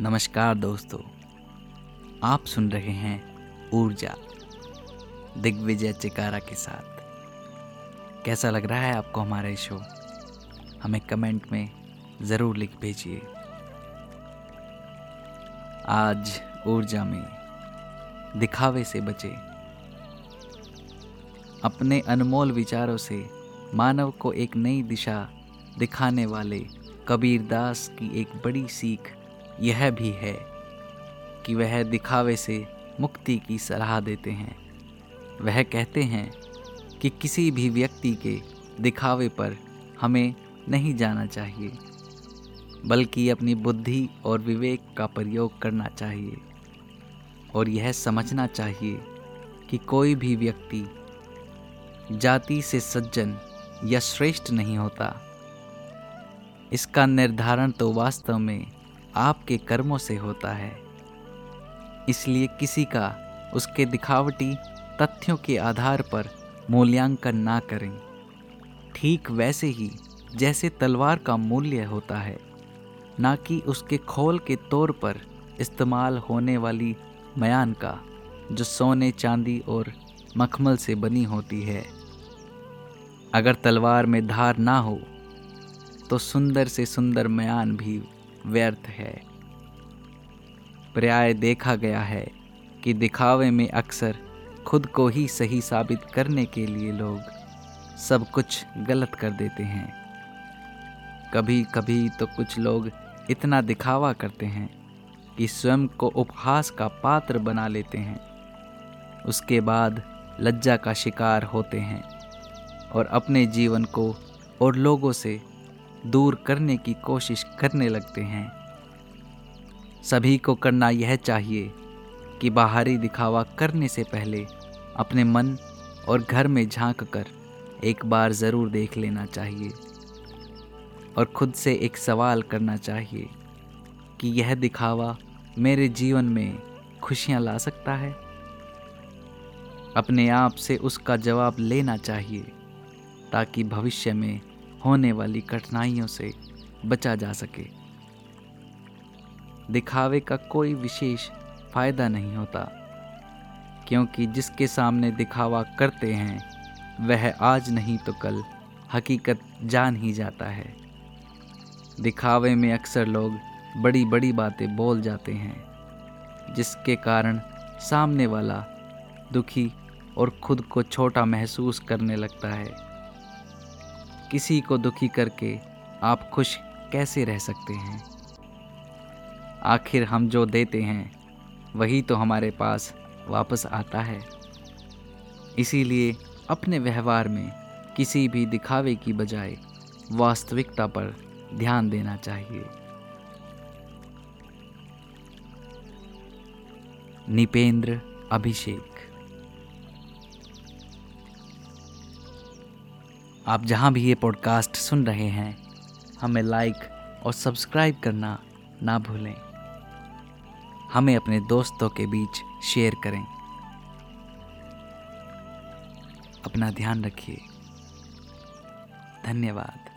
नमस्कार दोस्तों, आप सुन रहे हैं ऊर्जा, दिग्विजय चिकारा के साथ। कैसा लग रहा है आपको हमारा शो हमें कमेंट में ज़रूर लिख भेजिए। आज ऊर्जा में दिखावे से बचे। अपने अनमोल विचारों से मानव को एक नई दिशा दिखाने वाले कबीरदास की एक बड़ी सीख यह भी है कि वह दिखावे से मुक्ति की सलाह देते हैं। वह कहते हैं कि किसी भी व्यक्ति के दिखावे पर हमें नहीं जाना चाहिए, बल्कि अपनी बुद्धि और विवेक का प्रयोग करना चाहिए। और यह समझना चाहिए कि कोई भी व्यक्ति जाति से सज्जन या श्रेष्ठ नहीं होता। इसका निर्धारण तो वास्तव में आपके कर्मों से होता है। इसलिए किसी का उसके दिखावटी तथ्यों के आधार पर मूल्यांकन ना करें। ठीक वैसे ही जैसे तलवार का मूल्य होता है, ना कि उसके खोल के तौर पर इस्तेमाल होने वाली मयान का, जो सोने, चांदी और मखमल से बनी होती है। अगर तलवार में धार ना हो तो सुंदर से सुंदर मयान भी व्यर्थ है। पर्याय देखा गया है कि दिखावे में अक्सर खुद को ही सही साबित करने के लिए लोग सब कुछ गलत कर देते हैं। कभी कभी तो कुछ लोग इतना दिखावा करते हैं कि स्वयं को उपहास का पात्र बना लेते हैं। उसके बाद लज्जा का शिकार होते हैं और अपने जीवन को और लोगों से दूर करने की कोशिश करने लगते हैं। सभी को करना यह चाहिए कि बाहरी दिखावा करने से पहले अपने मन और घर में झाँक कर एक बार ज़रूर देख लेना चाहिए और खुद से एक सवाल करना चाहिए कि यह दिखावा मेरे जीवन में खुशियाँ ला सकता है? अपने आप से उसका जवाब लेना चाहिए ताकि भविष्य में होने वाली कठिनाइयों से बचा जा सके। दिखावे का कोई विशेष फ़ायदा नहीं होता, क्योंकि जिसके सामने दिखावा करते हैं, वह आज नहीं तो कल हकीकत जान ही जाता है। दिखावे में अक्सर लोग बड़ी बड़ी बातें बोल जाते हैं, जिसके कारण सामने वाला दुखी और खुद को छोटा महसूस करने लगता है। किसी को दुखी करके आप खुश कैसे रह सकते हैं? आखिर हम जो देते हैं, वही तो हमारे पास वापस आता है। इसीलिए अपने व्यवहार में किसी भी दिखावे की बजाय वास्तविकता पर ध्यान देना चाहिए। निपेंद्र अभिषेक। आप जहाँ भी ये पॉडकास्ट सुन रहे हैं, हमें लाइक और सब्सक्राइब करना ना भूलें। हमें अपने दोस्तों के बीच शेयर करें। अपना ध्यान रखिए। धन्यवाद।